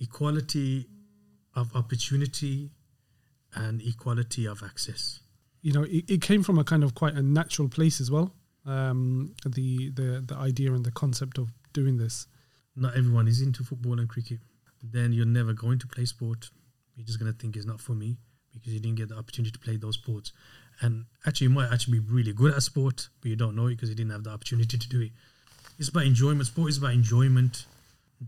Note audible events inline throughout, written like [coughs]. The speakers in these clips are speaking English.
equality of opportunity and equality of access. You know, it, it came from a kind of quite a natural place as well. Um, the the the idea and the concept of doing this. Not everyone is into football and cricket. Then you're never going to play sport. You're just going to think it's not for me because you didn't get the opportunity to play those sports. And actually, you might actually be really good at sport, but you don't know it because you didn't have the opportunity to do it. It's about enjoyment. Sport is about enjoyment,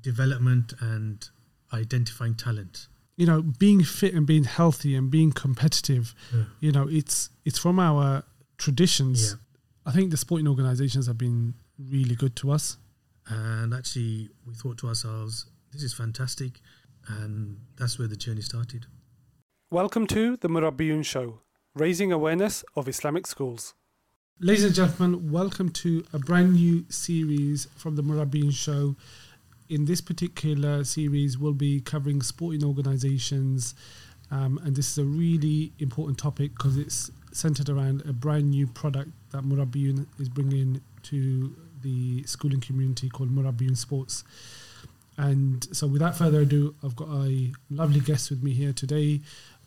development, and identifying talent. You know, being fit and being healthy and being competitive. Yeah. You know, it's it's from our traditions. Yeah. I think the sporting organisations have been really good to us. And actually, we thought to ourselves, this is fantastic. And that's where the journey started. Welcome to the Murabiyoon Show, raising awareness of Islamic schools. Ladies and gentlemen, welcome to a brand new series from the Murabiyoon Show. In this particular series, we'll be covering sporting organisations, um, and this is a really important topic because it's centered around a brand new product that Murabiyoon is bringing to the schooling community called Murabiyoon Sports. And so, without further ado, I've got a lovely guest with me here today,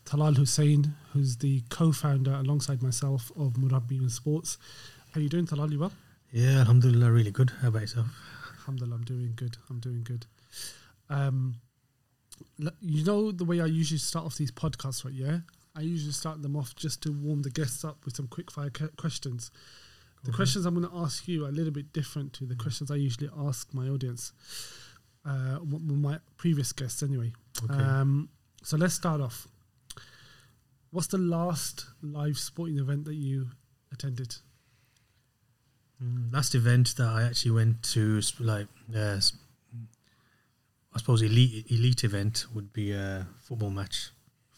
Talal Hussain, who's the co-founder alongside myself of Murabiyoon Sports. How are you doing, Talal? You well? Yeah, alhamdulillah, really good. How about yourself? Alhamdulillah, I'm doing good. I'm doing good. Um, you know the way I usually start off these podcasts, right? Yeah, I usually start them off just to warm the guests up with some quick fire que- questions. The questions I'm going to ask you are a little bit different to the questions I usually ask my audience, uh, my previous guests, anyway. Okay. Um, so let's start off. What's the last live sporting event that you attended? Mm, last event that I actually went to, like, uh, I suppose elite elite event would be a football match.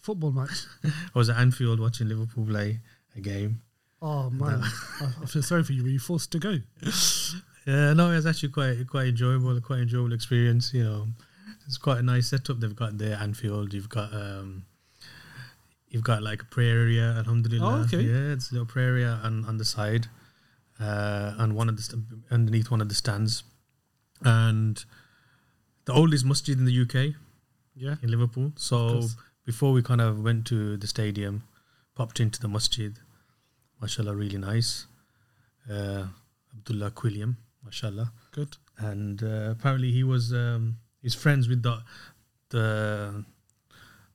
Football match. [laughs] I was at Anfield watching Liverpool play a game. Oh man, [laughs] I, I feel sorry for you. Were you forced to go? Yeah, no, it was actually quite quite enjoyable, quite enjoyable experience. You know, it's quite a nice setup they've got there. Anfield, you've got um, you've got like a prayer area. Alhamdulillah, Oh, okay. yeah, it's a little prayer area on on the side, uh, and one of the st- underneath one of the stands, and the oldest masjid in the UK Yeah. in Liverpool. So before we kind of went to the stadium, popped into the masjid. Mashallah, really nice. Uh, Abdullah Quilliam, mashallah Good. and uh, apparently he was um, he's friends with the the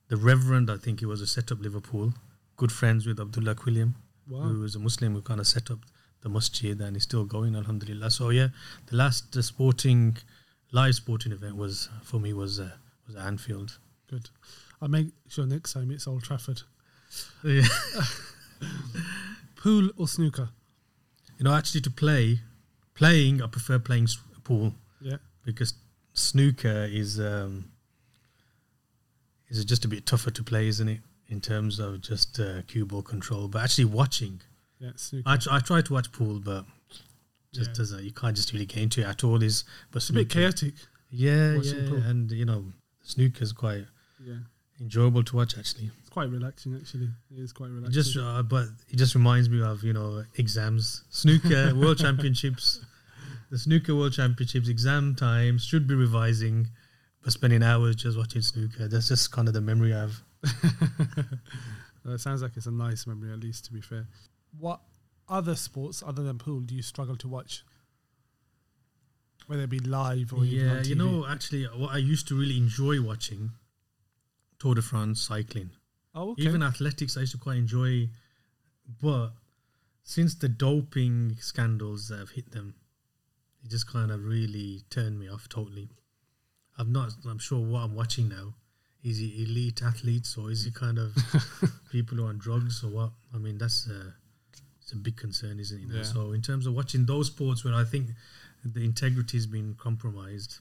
the reverend. I think he was a set up Liverpool. Good friends with Abdullah Quilliam, Wow. who was a Muslim who kind of set up the masjid and is still going. Alhamdulillah. So yeah, the last uh, sporting live sporting event was for me was uh, was Anfield. Good. I'll make sure next time it's Old Trafford. Yeah. [laughs] Pool or snooker? You know, actually, to play, playing, I prefer playing pool Yeah. because snooker is um, is just a bit tougher to play, isn't it? In terms of just uh, cue ball control, but actually watching, Yeah, snooker. I, tr- I try to watch pool, but just Yeah. doesn't. You can't just really get into it at all. Is but it's a bit chaotic. Yeah, yeah, pool. and you know, snooker is quite Yeah. enjoyable to watch. Actually, It's quite relaxing, actually. It is quite it relaxing. just uh, but it just reminds me of you know exams, snooker [laughs] world championships, the snooker world championships, exam times should be revising, but spending hours just watching snooker. That's just kind of the memory I have. [laughs] Uh, it sounds like it's a nice memory, at least, to be fair. What other sports, other than pool, do you struggle to watch? Whether it be live or even on Yeah, TV? you know, actually, what I used to really enjoy watching Tour de France cycling, Oh, okay. even athletics. I used to quite enjoy, but since the doping scandals that have hit them, it just kind of really turned me off totally. I'm not. I'm sure what I'm watching now. Is he elite athletes or is he kind of [laughs] people who are on drugs or what? I mean, that's a, it's a big concern, isn't it? you know? Yeah. So in terms of watching those sports where I think the integrity has been compromised,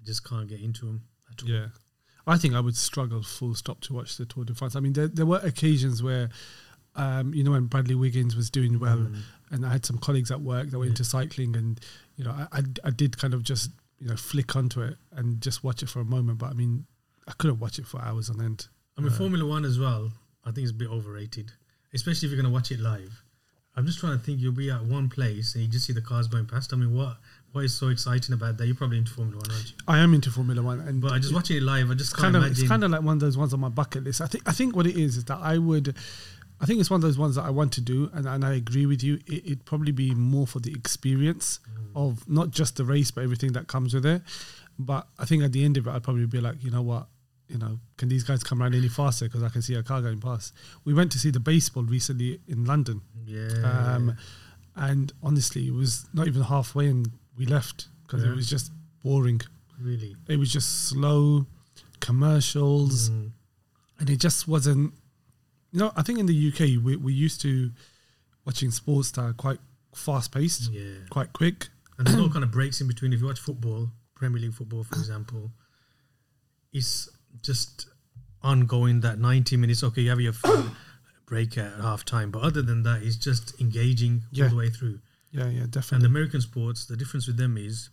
I just can't get into them at all. Yeah. I think I would struggle full stop to watch the Tour de France. I mean, there, there were occasions where, um, you know, when Bradley Wiggins was doing well, Mm. and I had some colleagues at work that were Yeah. into cycling, and you know, I, I, I did kind of just you know flick onto it and just watch it for a moment. But I mean, I couldn't watch it for hours on end. I mean, Uh, Formula One as well. I think it's a bit overrated, especially if you're going to watch it live. I'm just trying to think. You'll be at one place and you just see the cars going past. I mean, what what is so exciting about that? You're probably into Formula One, aren't you? I am into Formula One, and But I just watching it live. I just kind of imagine. it's kind of like one of those ones on my bucket list. I think I think what it is is that I would, I think it's one of those ones that I want to do, and, and I agree with you. It, it'd probably be more for the experience mm. of not just the race, but everything that comes with it. But I think at the end of it, I'd probably be like, you know what, you know, can these guys come around any faster? Because I can see a car going past. We went to see the baseball recently in London, yeah. um, and honestly, it was not even halfway, and we left because Yeah. it was just boring. really. It was just slow commercials, Mm. and it just wasn't. You know, I think in the UK we we used to watching sports that are quite fast paced, Yeah. quite quick. And there's no [clears throat] kind of breaks in between. If you watch football, Premier League football, for example, it's just ongoing. That 90 minutes. Okay, you have your [coughs] break at half time, but other than that, it's just engaging Yeah. all the way through. Yeah, yeah, definitely. And. American sports, the difference with them is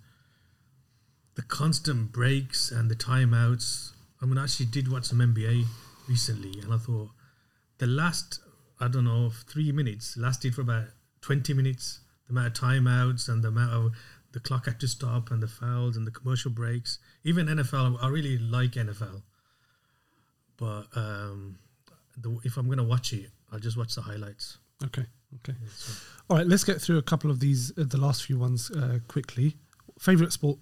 the constant breaks and the timeouts. I mean, I actually did watch some NBA recently, and I thought the last, I don't know, three minutes lasted for about 20 minutes. The amount of timeouts and the amount of the clock had to stop and the fouls and the commercial breaks. Even NFL, I really like NFL. But um, the, if I'm going to watch it, I'll just watch the highlights. okay, okay. Yeah, so- All right, let's get through a couple of these, uh, the last few ones uh, quickly. Favorite sport?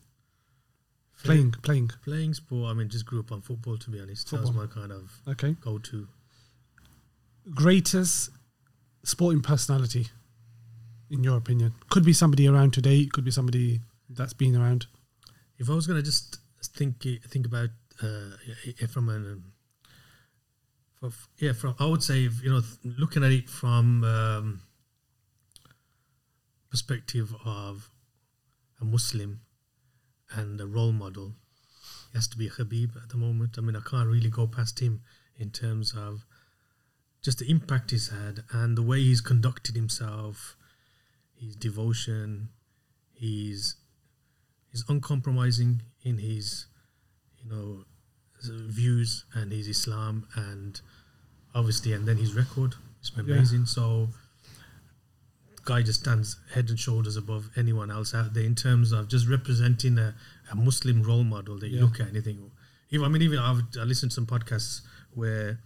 Playing, playing. Playing sport, I mean, just grew up on football, to be honest. That was my kind of Okay. go to. Greatest sporting personality, in your opinion? Could be somebody around today. Could be somebody that's been around. If I was going to just think think about uh, from an. For, yeah, from I would say, you know, looking at it from um, perspective of a Muslim and a role model, it has to be Khabib at the moment. I mean, I can't really go past him in terms of just the impact he's had and the way he's conducted himself, his devotion, his he's uncompromising in his you know views and his Islam and obviously and then his record it's been Yeah. amazing so guy just stands head and shoulders above anyone else out there in terms of just representing a, a Muslim role model that you Yeah. look at anything even I mean even I've I listened to some podcasts where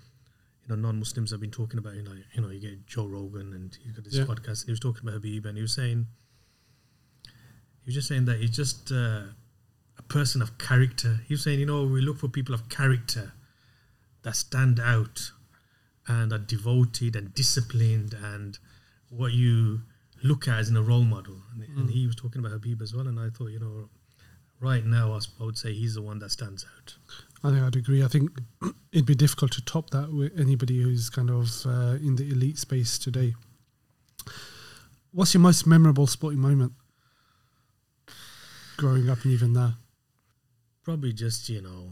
you know non-Muslims have been talking about you know you know you get Joe Rogan and you got this Yeah. podcast and he was talking about Khabib and he was saying he was just saying that he's just uh, a person of character. He was saying, you know, we look for people of character that stand out and are devoted and disciplined and what you look at as in a role model. And, and he was talking about Khabib as well. And I thought, you know, right now I would say he's the one that stands out. I think I'd agree. I think [clears throat] it'd be difficult to top that with anybody who's kind of uh, in the elite space today. What's your most memorable sporting moment? Growing up and even now. Probably just, you know,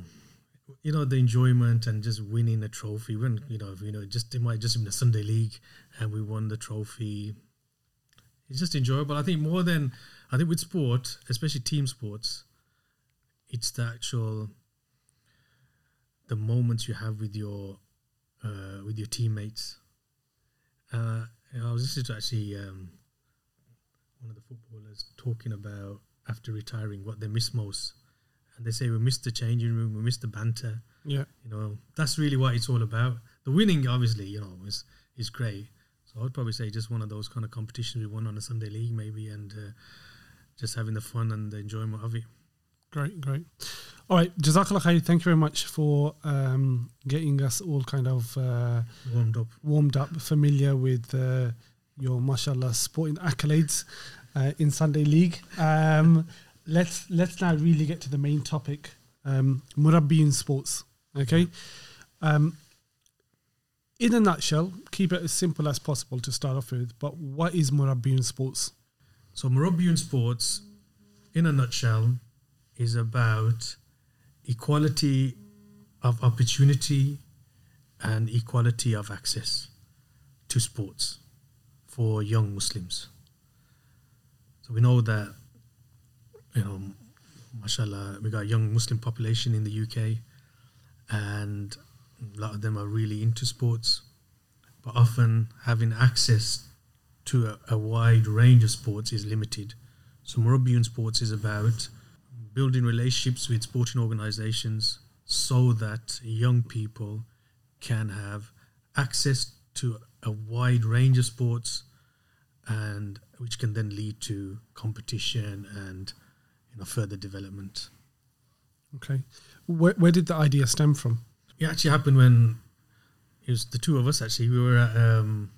you know, the enjoyment and just winning a trophy. When, you know, you know, just it might just been a Sunday league and we won the trophy. It's just enjoyable. I think more than I think with sport, especially team sports, it's the actual the moments you have with your uh, with your teammates. Uh, I was listening to actually um, one of the footballers talking about after retiring what they miss most, and they say we miss the changing room, we miss the banter. Yeah. You know, that's really what it's all about. The winning, obviously, you know, is is great. So I'd probably say just one of those kind of competitions we won on a Sunday league, maybe, and uh, just having the fun and the enjoyment of it. Great, great. All right, Jazakallah khair. Thank you very much for um, getting us all kind of uh, Warmed up. warmed up, familiar with uh, your mashallah sporting accolades uh, in Sunday League. Um, let's let's now really get to the main topic, um, Murabiyoon sports. Okay, um, in a nutshell, keep it as simple as possible to start off with. But what is Murabiyoon sports? So Murabiyoon sports, in a nutshell, is about equality of opportunity and equality of access to sports for young Muslims. So we know that, you know, mashallah, we got a young Muslim population in the UK, and a lot of them are really into sports, but often having access to a, a wide range of sports is limited. So Murabiyoon Sports is about building relationships with sporting organizations so that young people can have access to a wide range of sports and which can then lead to competition and you know further development. Okay. Where, where did the idea stem from? It actually happened when it was the two of us actually we were at um,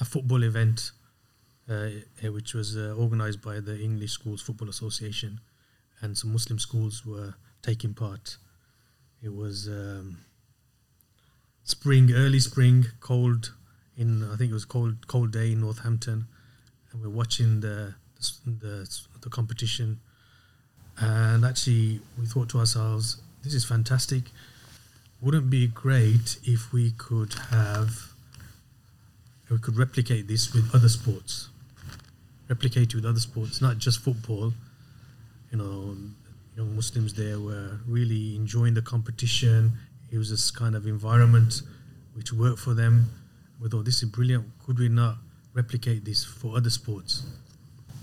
a football event uh, which was uh, organized by the English Schools Football Association, and some Muslim schools were taking part. It was um, spring, early spring, cold. In I think it was cold, cold day in Northampton, and we're watching the the, the competition. And actually, we thought to ourselves, "This is fantastic. Wouldn't be great if we could have, we could replicate this with other sports." replicate it with other sports, not just football. You know, young Muslims there were really enjoying the competition. It was this kind of environment which worked for them. We thought this is brilliant. Could we not replicate this for other sports?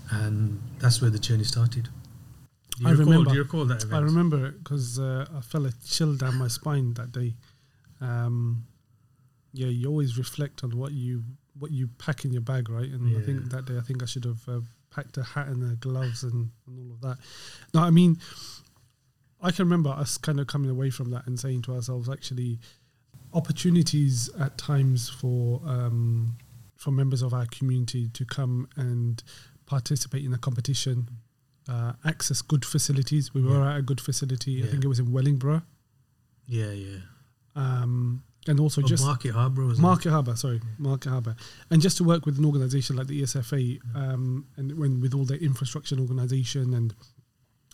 And that's where the journey started. I remember. Do you recall that event? I remember it because uh, I felt a chill down my spine that day. Um, yeah, you always reflect on what you what you pack in your bag, right? And yeah. I think that day, I think I should have uh, packed a hat and the gloves and, and all of that. No, I mean, I can remember us kind of coming away from that and saying to ourselves, actually, opportunities at times for um, for members of our community to come and participate in the competition, uh, access good facilities. We yeah. were at a good facility. Yeah. I think it was in Wellingborough. Yeah, yeah. Um, and also oh, just Market Harbour, Market Harbour, sorry, Market Harbour, and just to work with an organisation like the ESFA, um, and when with all their infrastructure and organisation, and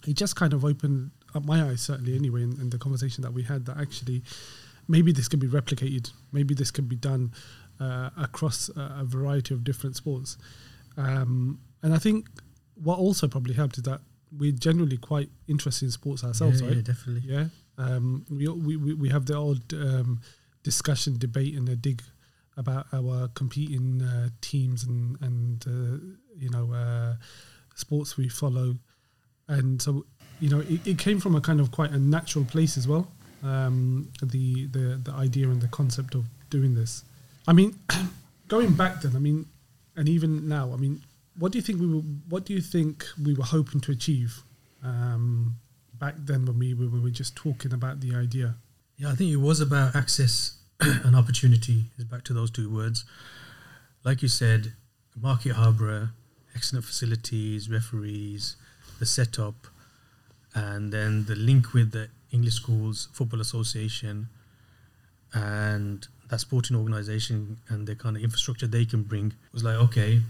it just kind of opened up my eyes, certainly anyway, in, in, the conversation that we had, that actually maybe this can be replicated, maybe this can be done uh, across a, a, variety of different sports, um, and I think what also probably helped is that we're generally quite interested in sports ourselves, yeah, right? Yeah, definitely. Yeah. Um, we, we we have the old um, discussion, debate, and a dig about our competing uh, teams and and uh, you know uh, sports we follow, and so you know it, it, came from a kind of quite a natural place as well. Um, the the the idea and the concept of doing this. I mean, [coughs] going back then, I mean, and even now, I mean, what do you think we were? What do you think we were hoping to achieve um, back then when we, we were just talking about the idea? Yeah, I think it was about access [clears throat] and opportunity. Is back to those two words. Like you said, Market Harbour, excellent facilities, referees, the setup, and then the link with the English Schools Football Association and that sporting organisation and the kind of infrastructure they can bring was like, okay,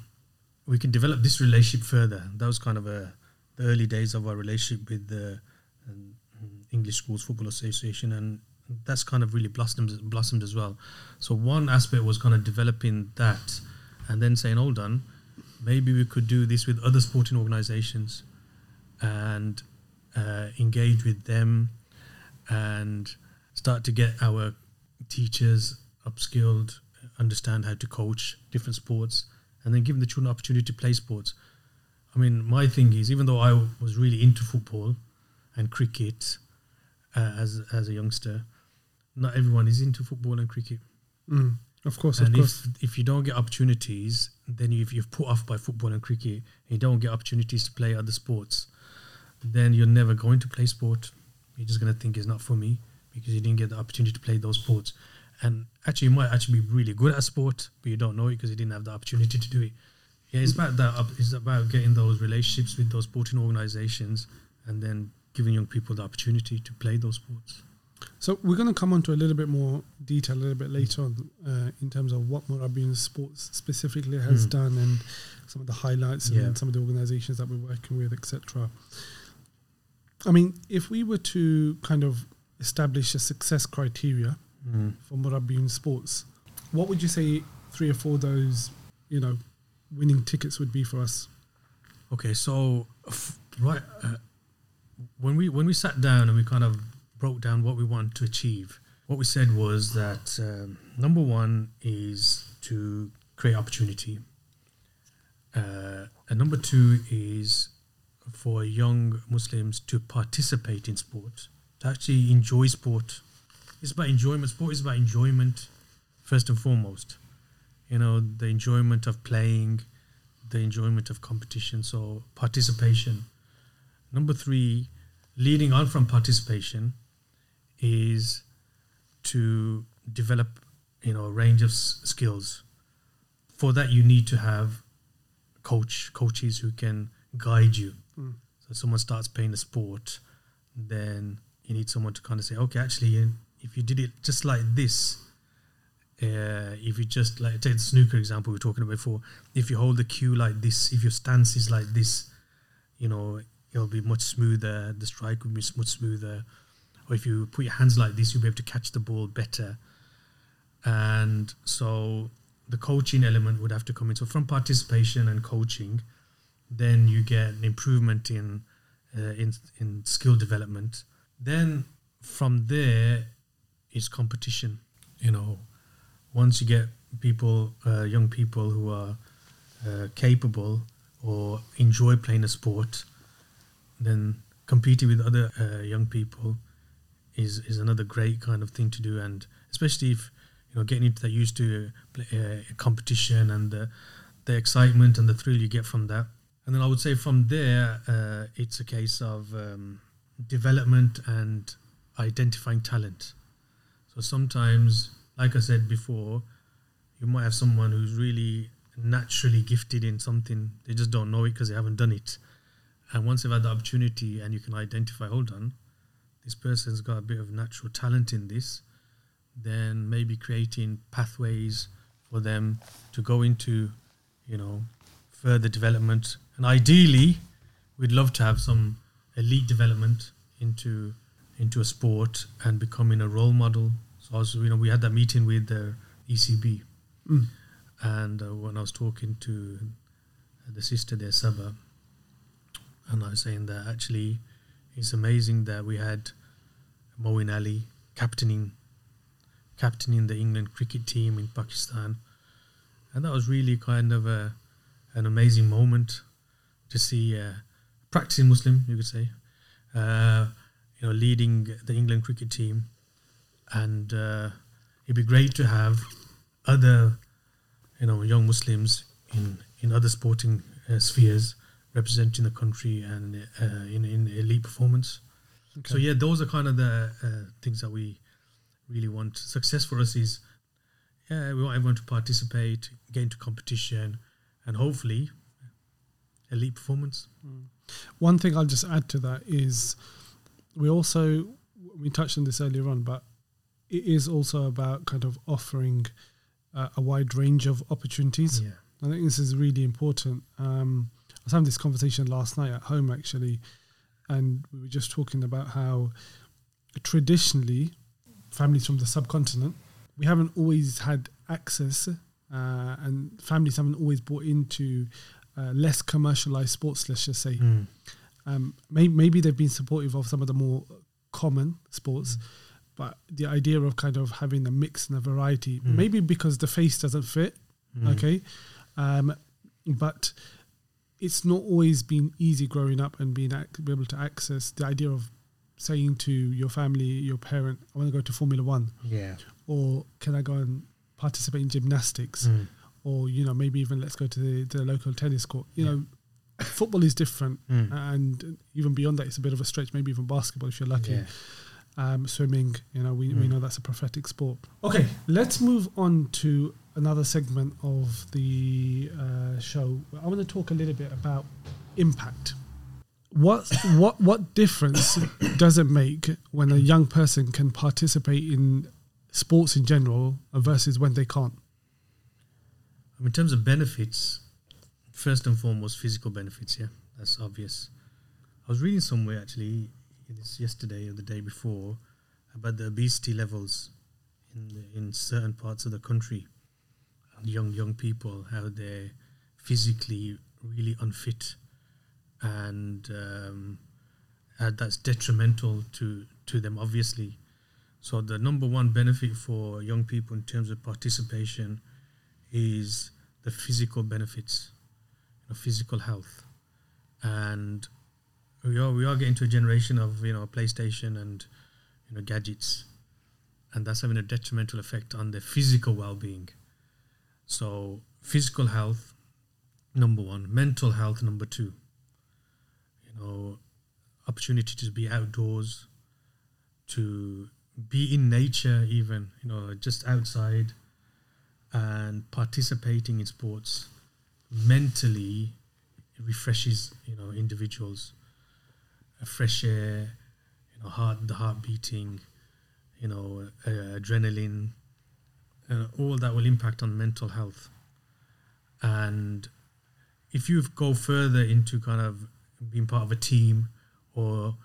we can develop this relationship further. That was kind of a, the early days of our relationship with the um, English Schools Football Association, and that's kind of really blossomed blossomed as well. So one aspect was kind of developing that, and then saying, "Hold on, maybe we could do this with other sporting organisations, and uh, engage with them, and start to get our teachers upskilled, understand how to coach different sports, and then giving the children opportunity to play sports." I mean, my thing is, even though I was really into football and cricket uh, as as a youngster, not everyone is into football and cricket. Mm, of course, and of course. If, if you don't get opportunities, then if you're put off by football and cricket, and you don't get opportunities to play other sports, then you're never going to play sport. You're just going to think it's not for me because you didn't get the opportunity to play those sports. And actually, you might actually be really good at sport, but you don't know it because you didn't have the opportunity to do it. Yeah, it's about that. It's about getting those relationships with those sporting organizations, and then giving young people the opportunity to play those sports. So we're going to come on to a little bit more detail a little bit later on uh, in terms of what Murabiyoon Sports specifically has mm. done and some of the highlights yeah. and some of the organizations that we're working with, etc. I mean, if we were to kind of establish a success criteria mm. for Murabiyoon Sports, what would you say three or four of those, you know, winning tickets would be for us? Okay, so right uh, when we when we sat down and we kind of broke down what we want to achieve, what we said was that um, number one is to create opportunity. Uh, and number two is for young Muslims to participate in sport, to actually enjoy sport. It's about enjoyment. Sport is about enjoyment, first and foremost. You know, the enjoyment of playing, the enjoyment of competition. So, participation. Number three, leading on from participation, is to develop, you know, a range of s- skills. For that, you need to have coach coaches who can guide you. Mm. So someone starts playing a sport, then you need someone to kind of say, okay, actually, you- if you did it just like this, uh, if you just like take the snooker example we were talking about before, if you hold the cue like this, if your stance is like this, you know, it'll be much smoother. The strike will be much smoother. Or if you put your hands like this, you'll be able to catch the ball better. And so the coaching element would have to come in. So from participation and coaching, then you get an improvement in uh, in in skill development. Then from there is competition. You know, once you get people, uh, young people who are uh, capable or enjoy playing a sport, then competing with other uh, young people is is another great kind of thing to do, and especially if you know getting into that used to uh, competition and the the excitement and the thrill you get from that. And then I would say from there, uh, it's a case of um, development and identifying talent. So sometimes, like I said before, you might have someone who's really naturally gifted in something, they just don't know it because they haven't done it. And once they've had the opportunity and you can identify, hold on, this person's got a bit of natural talent in this, then maybe creating pathways for them to go into, you know, further development. And ideally, we'd love to have some elite development into into a sport and becoming a role model. So also, you know, we had that meeting with the ECB, Mm. and uh, when I was talking to the sister there, Saba, and I was saying that actually it's amazing that we had Moeen Ali captaining captaining the England cricket team in Pakistan, and that was really kind of a an amazing moment to see uh, practicing Muslim, you could say, uh, you know, leading the England cricket team, and uh, it'd be great to have other, you know, young Muslims in in other sporting uh, spheres representing the country and uh, in in elite performance. So yeah, those are kind of the uh, things that we really want. Success for us is, yeah, we want everyone to participate, get into competition, and hopefully, elite performance. One thing I'll just add to that is we also we touched on this earlier on, but it is also about kind of offering uh, a wide range of opportunities. Yeah. I think this is really important. Um, I was having this conversation last night at home actually, and we were just talking about how traditionally families from the subcontinent we haven't always had access, uh, and families haven't always bought into uh, less commercialized sports. Let's just say Mm. Um, may, maybe they've been supportive of some of the more common sports, but the idea of kind of having a mix and a variety, Mm. maybe because the face doesn't fit, Mm. okay, um, but it's not always been easy growing up and being ac- be able to access the idea of saying to your family, your parent, I want to go to Formula One, Yeah. or can I go and participate in gymnastics? Mm. or you know maybe even let's go to the, the local tennis court you Yeah. know football is different Mm. and even beyond that it's a bit of a stretch maybe even basketball if you're lucky Yeah. um, swimming you know we, we Mm. know that's a prophetic sport okay let's move on to another segment of the uh, show i want to talk a little bit about impact what what what difference [coughs] does it make when a young person can participate in sports in general versus when they can't in terms of benefits, first and foremost, physical benefits. Yeah, that's obvious. I was reading somewhere actually, yesterday or the day before, about the obesity levels in the, in certain parts of the country. Young young people, how they're physically really unfit, and um, that's detrimental to to them, obviously. So the number one benefit for young people in terms of participation is the physical benefits. Physical health, and we are we are getting to a generation of you know PlayStation and you know gadgets, and that's having a detrimental effect on their physical well-being. So physical health, number one, mental health, number two. You know, opportunity to be outdoors, to be in nature, even you know, just outside, and participating in sports mentally it refreshes you know individuals. A fresh air you know heart the heart beating you know uh, adrenaline uh, all that will impact on mental health. And if you go further into kind of being part of a team or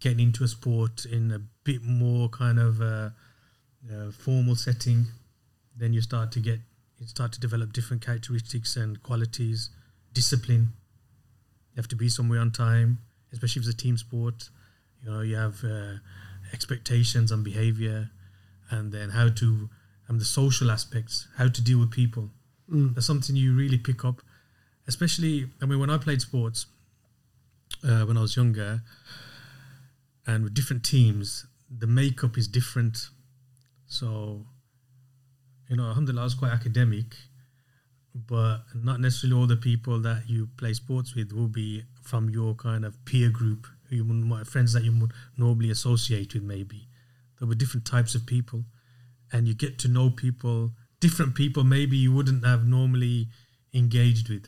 getting into a sport in a bit more kind of a, a formal setting then you start to get you start to develop different characteristics and qualities discipline. You have to be somewhere on time especially if it's a team sport. You know you have uh, expectations on behavior and then how to and the social aspects how to deal with people. Mm. that's something you really pick up especially i mean when i played sports uh, when i was younger and with different teams the makeup is different. So you know alhamdulillah i was quite academic but not necessarily all the people that you play sports with will be from your kind of peer group who you might- friends that you would normally associate with maybe. There were different types of people and you get to know people different people maybe you wouldn't have normally engaged with.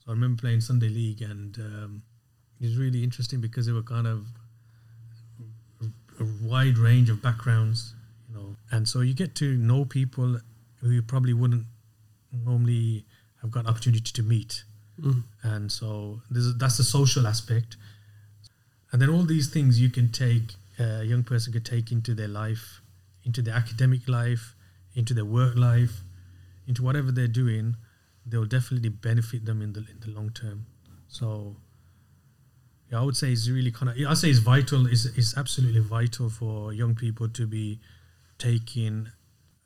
So i remember playing sunday league and um, it was really interesting because they were kind of a wide range of backgrounds and so you get to know people who you probably wouldn't normally have got an opportunity to meet. Mm. and so this is, that's the social aspect. And then all these things you can take a young person could take into their life into their academic life into their work life into whatever they're doing they'll definitely benefit them in the in the long term. So yeah i would say it's really kind of i say it's vital is is absolutely vital for young people to be taking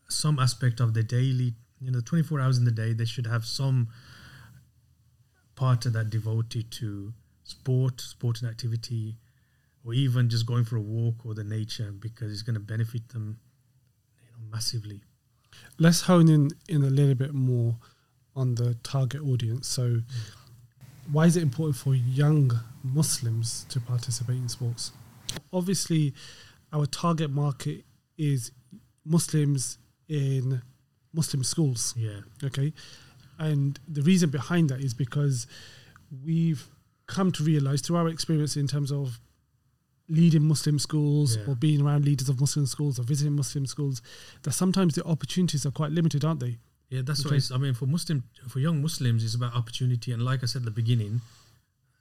some aspect of the daily you know 24 hours in the day they should have some part of that devoted to sport, sporting activity, or even just going for a walk or the nature because it's going to benefit them you know, massively. Let's hone in in a little bit more on the target audience. So, why is it important for young Muslims to participate in sports? Obviously, our target market is Muslims in Muslim schools. Yeah, Okay. And the reason behind that is because we've come to realize through our experience in terms of leading Muslim schools Yeah. or being around leaders of Muslim schools or visiting Muslim schools that sometimes the opportunities are quite limited, aren't they? yeah, that's why Okay. it's, I mean, for Muslim, for young Muslims, it's about opportunity, and like I said at the beginning,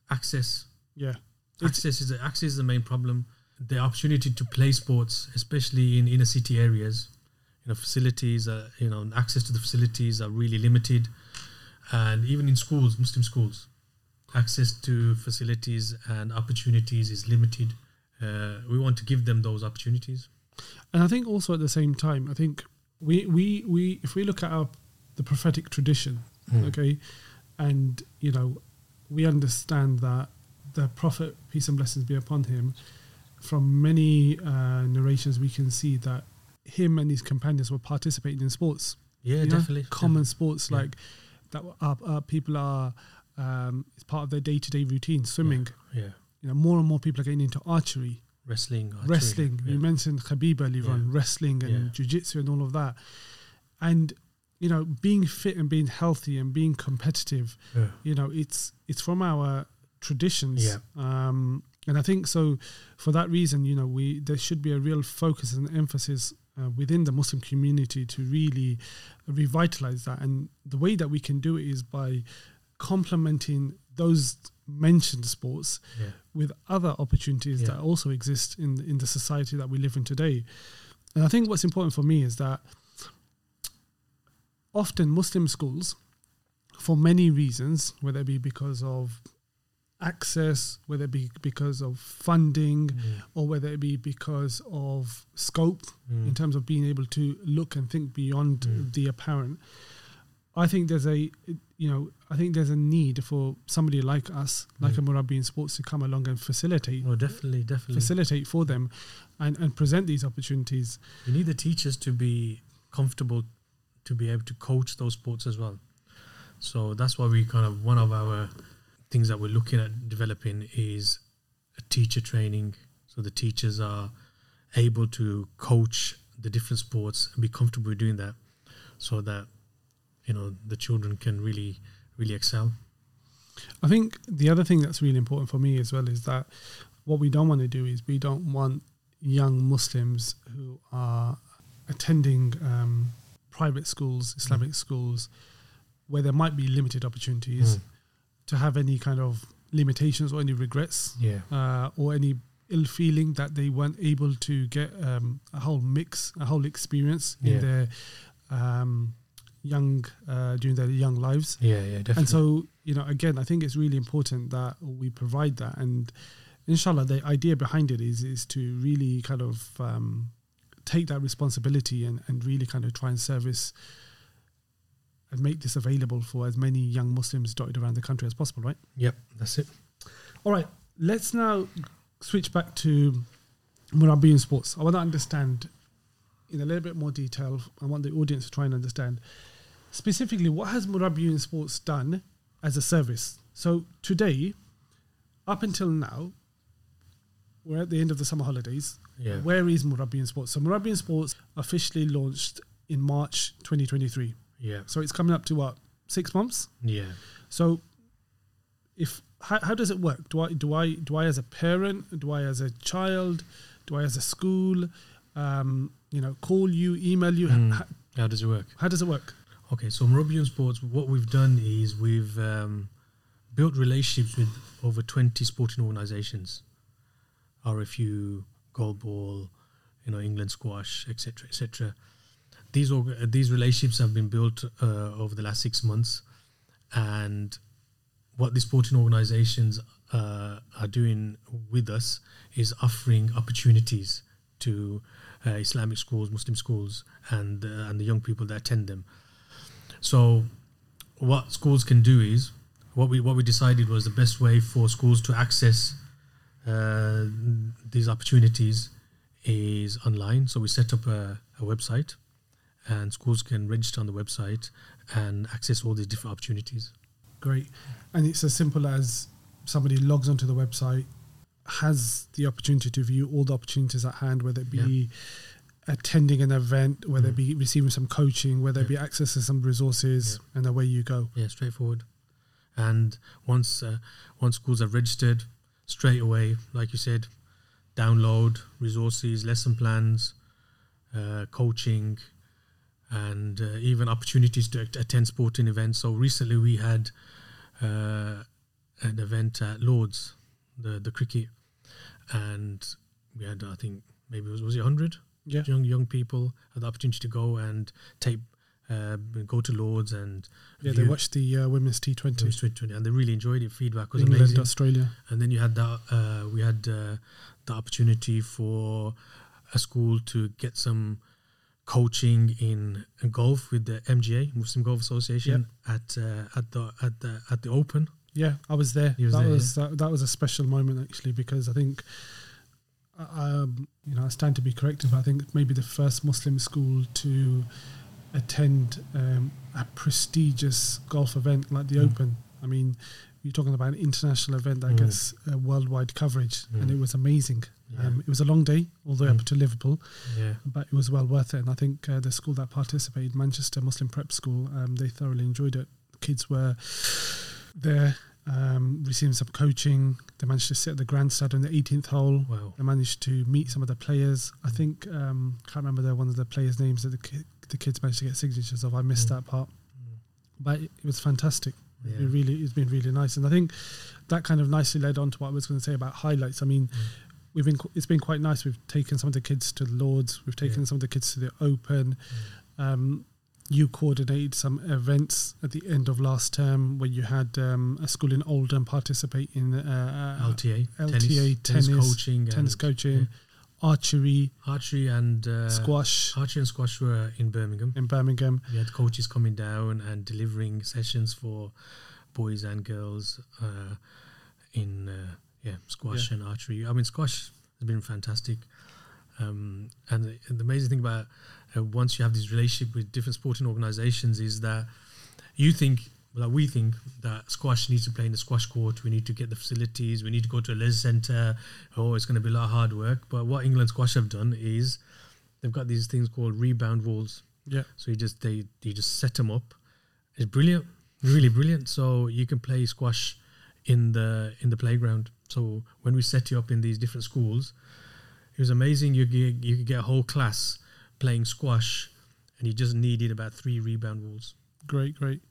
access. Yeah. It's, Access is the, access is the main problem. The opportunity to play sports, especially in inner city areas, you know, facilities, are, you know, access to the facilities are really limited, and even in schools, Muslim schools, access to facilities and opportunities is limited. Uh, we want to give them those opportunities. and I think also at the same time, I think we, we, we if we look at our the prophetic tradition, okay and you know we understand that the prophet peace and blessings be upon him from many uh, narrations we can see that him and his companions were participating in sports Yeah, you know, definitely. common sports Yeah. like that are, are people are um, it's part of their day-to-day routine swimming Yeah, you know more and more people are getting into archery wrestling, archery, wrestling. Yeah. You mentioned Khabib earlier on, wrestling and Yeah. jiu-jitsu and all of that. And you know, being fit and being healthy and being competitive, Yeah. you know, it's it's from our traditions. Yeah. Um, and I think so. For that reason, you know, we there should be a real focus and emphasis uh, within the Muslim community to really revitalize that. And the way that we can do it is by complementing those mentioned sports Yeah. with other opportunities Yeah. that also exist in in the society that we live in today. And I think what's important for me is that often Muslim schools, for many reasons, whether it be because of access, whether it be because of funding, Mm. or whether it be because of scope Mm. in terms of being able to look and think beyond Mm. the apparent. I think there's a you know, I think there's a need for somebody like us, like Mm. a Murabiyoon sports, to come along and facilitate, Oh, definitely, definitely. facilitate for them, and and present these opportunities. You need the teachers to be comfortable to be able to coach those sports as well. So that's why we kind of one of our things that we're looking at developing is a teacher training. So the teachers are able to coach the different sports and be comfortable doing that, so that you know the children can really really excel. I think the other thing that's really important for me as well is that what we don't want to do is we don't want young Muslims who are attending um, private schools, Islamic schools, where there might be limited opportunities, Mm. To have any kind of limitations or any regrets Yeah, uh, or any ill feeling that they weren't able to get um, a whole mix, a whole experience Yeah. in their um, young uh, during their young lives. yeah, yeah, definitely. And so, you know, again, I think it's really important that we provide that. And inshallah, the idea behind it is is to really kind of um, take that responsibility and, and really kind of try and service and make this available for as many young Muslims dotted around the country as possible, right? yep, that's it. All right, let's now switch back to Murabiyoon sports. I want to understand in a little bit more detail. I want the audience to try and understand specifically what has Murabiyoon sports done as a service. So today, up until now, we're at the end of the summer holidays. Yeah, Where is Murabiyoon sports? So Murabiyoon sports officially launched in March 2023. Yeah, So it's coming up to what six months. yeah. So, if how, how does it work? Do I do I do I as a parent? Do I as a child? Do I as a school? Um, you know, call you, email you. Mm. How, How does it work? how does it work? Okay, so Murabiyoon Sports, what we've done is we've um, built relationships with over 20 sporting organizations, RFU, Goalball, you know, England Squash, etc., etc. These org- uh, these relationships have been built uh, over the last six months, and what the sporting organizations uh, are doing with us is offering opportunities to uh, Islamic schools, Muslim schools, and uh, and the young people that attend them. So, what schools can do is what we what we decided was the best way for schools to access uh, these opportunities is online. So we set up a, a website, and schools can register on the website and access all these different opportunities. Great, and it's as simple as somebody logs onto the website, has the opportunity to view all the opportunities at hand, whether it be attending an event, whether it Mhm. be receiving some coaching, whether it be Yeah. accessing some resources, and away you go. Yeah, straightforward. And once uh, once schools have registered, straight away, like you said, download resources, lesson plans, uh, coaching, and uh, even opportunities to attend sporting events. So recently we had uh, an event at Lords, the the cricket, and we had I think maybe it was was it hundred Yeah, young young people had the opportunity to go and take uh, go to Lords and yeah. They watched the uh, women's T Twenty, 2020, and they really enjoyed it. Feedback was England, amazing. Australia. And then you had that. Uh, we had uh, the opportunity for a school to get some coaching in golf with the MGA Muslim Golf Association at uh, at the at the at the Open. Yeah, I was there. Was that there, was that, that was a special moment actually because I think, uh, um, you know, I stand to be corrected. But I think maybe the first Muslim school to attend um, a prestigious golf event like the Mm. Open. I mean, you're talking about an international event that Mm. gets uh, worldwide coverage, and Mm. it was amazing. Yeah, Um, it was a long day, all the way Mm. up to Liverpool, yeah, but it was well worth it. And I think uh, the school that participated, Manchester Muslim Prep School, um, they thoroughly enjoyed it. Kids were there, um, receiving some coaching. They managed to sit at the grandstand on the 18th hole. wow, They managed to meet some of the players. I think um, can't remember the one of the players' names that the ki- the kids managed to get signatures of. I missed Mm. that part, but it was fantastic. Yeah, been really, it's been really nice, and I think that kind of nicely led on to what I was going to say about highlights. I mean, Mm. We've been, it's been quite nice. We've taken some of the kids to the Lords. We've taken Yeah. some of the kids to the Open. Um, you coordinated some events at the end of last term where you had um, a school in Oldham participate in uh, uh, LTA, LTA tennis, tennis, coaching, tennis coaching. yeah. archery, archery and uh, squash. Archery and squash were in Birmingham. In Birmingham, we had coaches coming down and delivering sessions for boys and girls uh, in uh, yeah squash yeah. and archery. I mean, squash has been fantastic. Um, and the, the, amazing thing about uh, once you have this relationship with different sporting organizations is that you think like we think that squash needs to play in the squash court. We need to get the facilities. We need to go to a leisure centre. Oh, it's going to be a lot of hard work. But what England squash have done is they've got these things called rebound walls. Yeah. So you just they you just set them up. It's brilliant, really brilliant. So you can play squash in the in the playground. So when we set you up in these different schools, it was amazing. You get, you could get a whole class playing squash, and you just needed about three rebound walls. Great, great.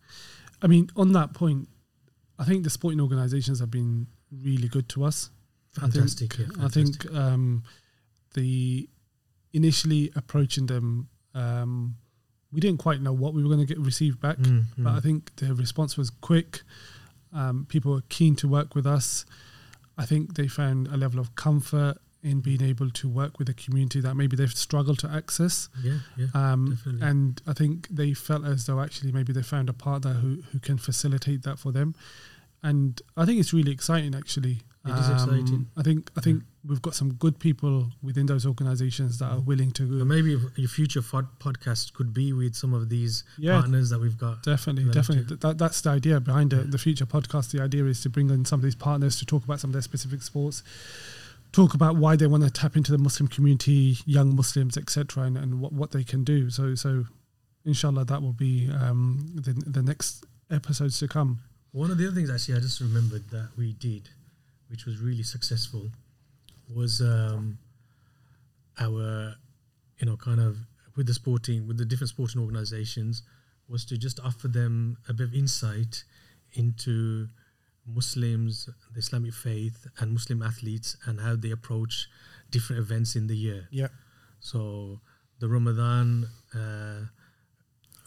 I mean, on that point, I think the sporting organisations have been really good to us. Fantastic. I think, yeah, fantastic. I think um, the initially approaching them, um, we didn't quite know what we were going to get received back, mm, but mm. I think the response was quick. Um, people were keen to work with us. I think they found a level of comfort in being able to work with a community that maybe they've struggled to access. Yeah, yeah, um, definitely. And I think they felt as though actually maybe they found a partner who, who can facilitate that for them. And I think it's really exciting actually. It um, exciting. I think I think yeah. we've got some good people within those organisations that are willing to. Maybe your future pod- podcast could be with some of these yeah, partners that we've got. Definitely, definitely. That, that's the idea behind yeah. the future podcast. The idea is to bring in some of these partners to talk about some of their specific sports talk about why they want to tap into the Muslim community, young Muslims, etc., and, and what, what they can do. So, so inshallah, that will be um, the, the next episodes to come. One of the other things, actually, I just remembered that we did, which was really successful, was um, our, you know, kind of with the sporting, with the different sporting organizations, was to just offer them a bit of insight into Muslims, the Islamic faith, and Muslim athletes, and how they approach different events in the year. Yeah. So the Ramadan uh,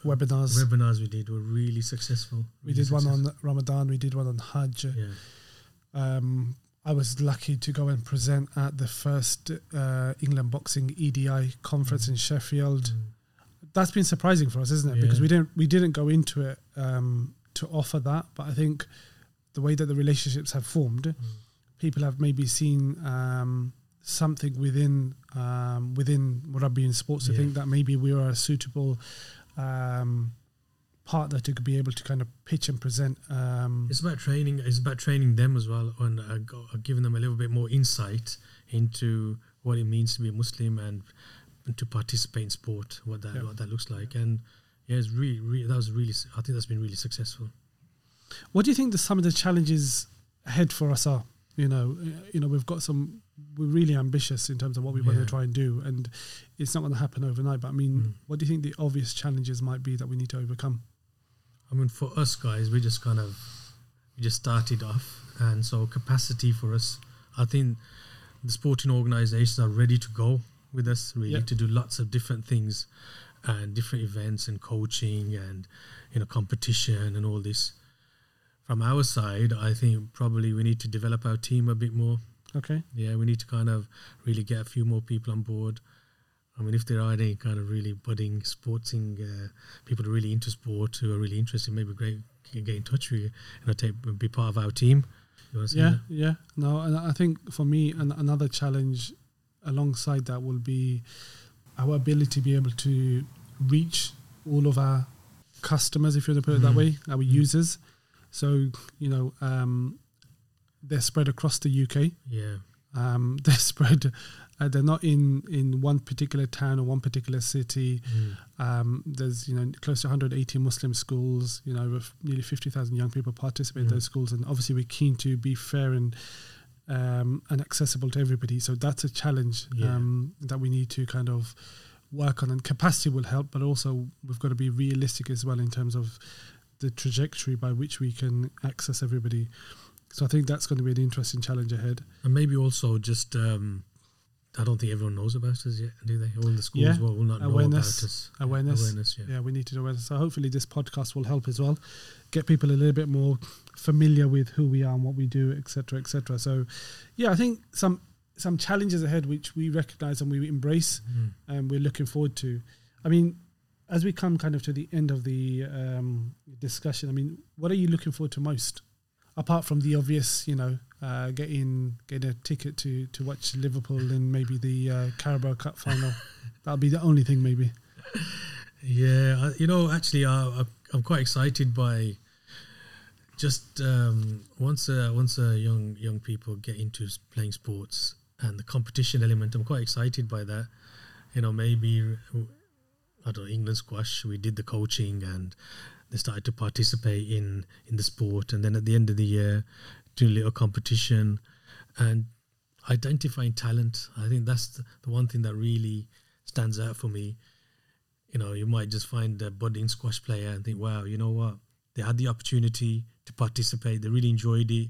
webinars webinars we did were really successful. We did successful. one on Ramadan. We did one on Hajj. Yeah. Um, I was lucky to go and present at the first uh, England Boxing EDI conference mm. in Sheffield. Mm. That's been surprising for us, isn't it? Yeah. Because we didn't we didn't go into it um, to offer that, but I think the way that the relationships have formed, mm. people have maybe seen um, something within um, within Murabiyoon sports to yeah. think that maybe we are a suitable um, partner to be able to kind of pitch and present. Um, it's about training. It's about training them as well, and uh, giving them a little bit more insight into what it means to be a Muslim and, and to participate in sport. What that yeah. what that looks like, and yeah, it's really, really that was really. I think that's been really successful. What do you think the, some of the challenges ahead for us are? You know, you know, we've got some. We're really ambitious in terms of what we yeah. want to try and do, and it's not going to happen overnight. But I mean, mm. what do you think the obvious challenges might be that we need to overcome? I mean, for us guys, we just kind of we just started off, and so capacity for us, I think the sporting organisations are ready to go with us, really, to do lots of different things and different events and coaching and you know competition and all this from our side, I think probably we need to develop our team a bit more. Okay. Yeah, we need to kind of really get a few more people on board. I mean, if there are any kind of really budding sporting uh, people who are really into sport who are really interested, maybe great can get in touch with you and take be part of our team. yeah, that? yeah. No, and I think for me, an, another challenge alongside that will be our ability to be able to reach all of our customers, if you want to put it that mm-hmm. way, our mm-hmm. users. So you know um, they're spread across the UK. Yeah, um, [laughs] they're spread. Uh, they're not in in one particular town or one particular city. Mm. Um, there's you know close to 180 Muslim schools. You know, with nearly 50,000 young people participate mm. in those schools, and obviously we're keen to be fair and um, and accessible to everybody. So that's a challenge yeah. um, that we need to kind of work on. And capacity will help, but also we've got to be realistic as well in terms of the trajectory by which we can access everybody. So I think that's going to be an interesting challenge ahead. And maybe also just, um, I don't think everyone knows about us yet, do they? All the schools yeah. will, will not awareness, know about us. Awareness. Awareness, yeah. yeah. we need to know awareness. So hopefully this podcast will help as well. Get people a little bit more familiar with who we are and what we do, etc., etc. So, yeah, I think some some challenges ahead which we recognize and we embrace Mm. and we're looking forward to. I mean, as we come kind of to the end of the um, discussion, I mean, what are you looking forward to most, apart from the obvious, you know, uh, in, get a ticket to to watch Liverpool in maybe the uh, Carabao Cup final? [laughs] That'll be the only thing, maybe. Yeah, you know, actually, I, I'm quite excited by just um, once uh, once uh, young young people get into playing sports and the competition element. I'm quite excited by that. You know, maybe I don't know England squash. We did the coaching and they started to participate in in the sport, and then at the end of the year, doing a little competition and identifying talent. I think that's the, the one thing that really stands out for me you know, you might just find a budding squash player and think, wow, you know what? They had the opportunity to participate. They really enjoyed it.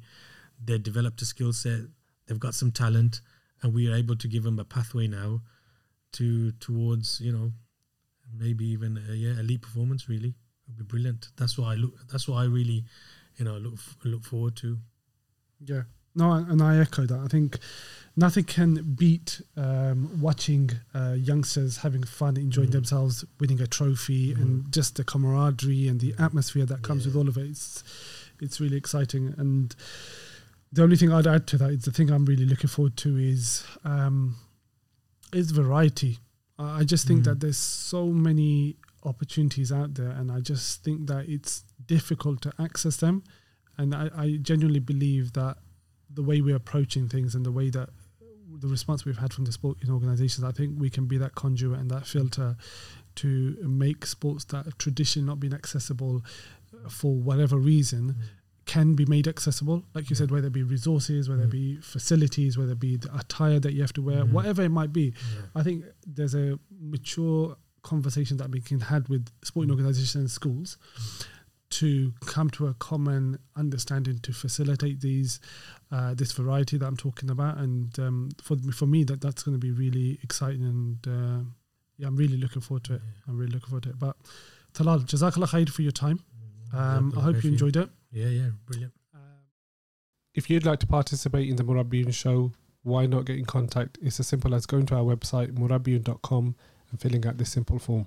They developed a skill set. They've got some talent, and we are able to give them a pathway now to towards you know maybe even a, yeah elite performance. Really, it'd be brilliant. That's what I look. That's what I really you know look look forward to. Yeah. No, and I echo that. I think nothing can beat um, watching uh, youngsters having fun, enjoying Mm. themselves, winning a trophy, and just the camaraderie and the atmosphere that comes with all of it. It's, it's really exciting. And the only thing I'd add to that is the thing I'm really looking forward to is um, is variety. I I just think Mm. that there's so many opportunities out there, and I just think that it's difficult to access them. And I, I genuinely believe that the way we're approaching things and the way that the response we've had from the sporting organisations, I think we can be that conduit and that filter to make sports that have traditionally not been accessible for whatever reason mm. can be made accessible. Like you said, whether it be resources, whether it mm. be facilities, whether it be the attire that you have to wear, Mhm. whatever it might be. Yeah. I think there's a mature conversation that we can have with sporting mm. organisations and schools to come to a common understanding to facilitate these uh, this variety that I'm talking about. And um, for for me, that that's going to be really exciting. And uh, yeah, I'm really looking forward to it. I'm really looking forward to it. But Talal, Jazakallah khair for your time. Um, I hope you enjoyed it. Yeah, yeah, brilliant. If you'd like to participate in the Murabiyoon show, why not get in contact? It's as simple as going to our website, murabiyoon.com, and filling out this simple form.